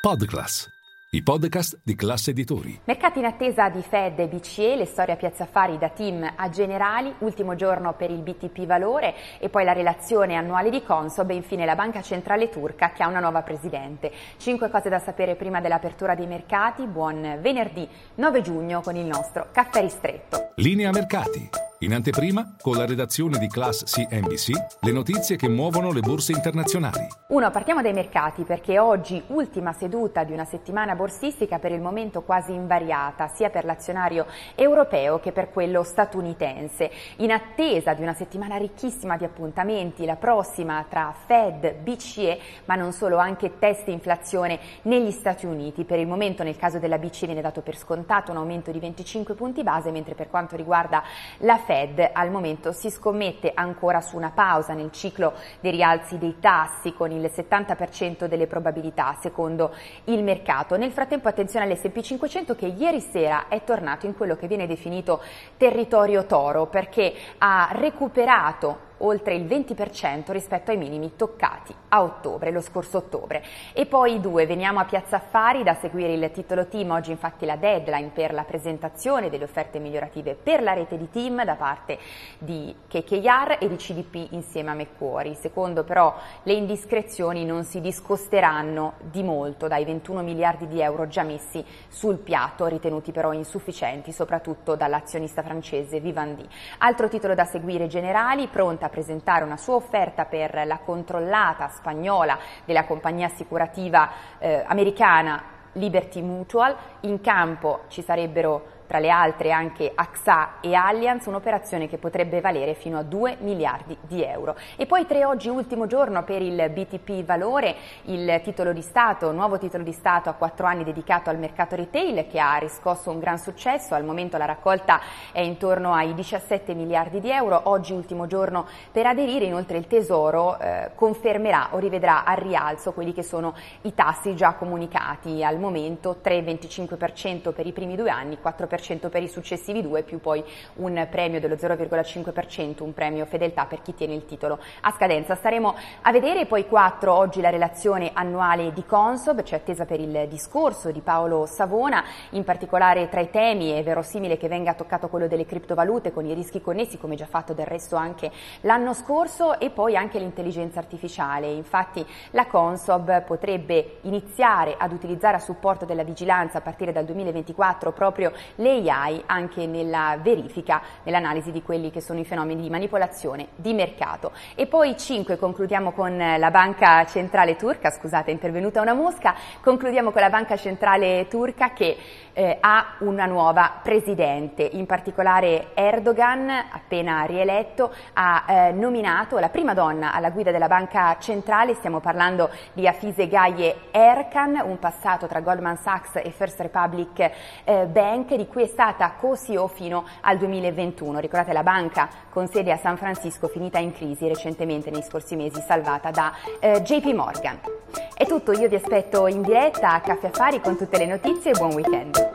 Podclass, i podcast di classe editori. Mercati in attesa di Fed e BCE, le storie a Piazza Affari da team a generali, ultimo giorno per il BTP Valore e poi la relazione annuale di Consob e infine la Banca Centrale Turca che ha una nuova presidente. Cinque cose da sapere prima dell'apertura dei mercati. Buon venerdì 9 giugno con il nostro caffè ristretto. Linea mercati. In anteprima, con la redazione di Class CNBC, le notizie che muovono le borse internazionali. Uno, partiamo dai mercati perché oggi ultima seduta di una settimana borsistica per il momento quasi invariata, sia per l'azionario europeo che per quello statunitense. In attesa di una settimana ricchissima di appuntamenti, la prossima tra Fed, BCE, ma non solo, anche test inflazione negli Stati Uniti. Per il momento nel caso della BCE viene dato per scontato un aumento di 25 punti base, mentre per quanto riguarda la Fed Fed al momento si scommette ancora su una pausa nel ciclo dei rialzi dei tassi con il 70% delle probabilità secondo il mercato. Nel frattempo attenzione all'S&P 500 che ieri sera è tornato in quello che viene definito territorio toro perché ha recuperato oltre il 20% rispetto ai minimi toccati a ottobre, lo scorso ottobre. E poi i due, veniamo a Piazza Affari da seguire il titolo team, oggi infatti la deadline per la presentazione delle offerte migliorative per la rete di team da parte di KKR e di CDP insieme a Macquarie. Secondo però le indiscrezioni non si discosteranno di molto dai 21 miliardi di euro già messi sul piatto, ritenuti però insufficienti soprattutto dall'azionista francese Vivendi. Altro titolo da seguire generali, pronta presentare una sua offerta per la controllata spagnola della compagnia assicurativa eh, americana Liberty Mutual. In campo ci sarebbero tra le altre anche AXA e Allianz, un'operazione che potrebbe valere fino a 2 miliardi di euro. E poi tre oggi, ultimo giorno per il BTP Valore, il titolo di Stato, nuovo titolo di Stato a quattro anni dedicato al mercato retail che ha riscosso un gran successo, al momento la raccolta è intorno ai 17 miliardi di euro, oggi ultimo giorno per aderire, inoltre il Tesoro eh, confermerà o rivedrà al rialzo quelli che sono i tassi già comunicati. Al momento, 3,25% per i primi due anni, 4% 0,5% per i successivi due, più poi un premio dello 0,5%, un premio fedeltà per chi tiene il titolo a scadenza. Staremo a vedere poi 4 oggi la relazione annuale di Consob, c'è attesa per il discorso di Paolo Savona, in particolare tra i temi è verosimile che venga toccato quello delle criptovalute con i rischi connessi, come già fatto del resto anche l'anno scorso, e poi anche l'intelligenza artificiale. Infatti la Consob potrebbe iniziare ad utilizzare a supporto della vigilanza a partire dal 2024 proprio le l'AI anche nella verifica, nell'analisi di quelli che sono i fenomeni di manipolazione di mercato. E poi 5 concludiamo con la Banca Centrale Turca, scusate è intervenuta una mosca, concludiamo con la Banca Centrale Turca che eh, ha una nuova presidente, in particolare Erdogan, appena rieletto, ha eh, nominato la prima donna alla guida della Banca Centrale, stiamo parlando di Afise Gaye Erkan, un passato tra Goldman Sachs e First Republic eh, Bank, di cui è stata co-CEO fino al 2021. Ricordate la banca con sede a San Francisco finita in crisi recentemente nei scorsi mesi salvata da eh, JP Morgan. È tutto, io vi aspetto in diretta a Caffè Affari con tutte le notizie e buon weekend.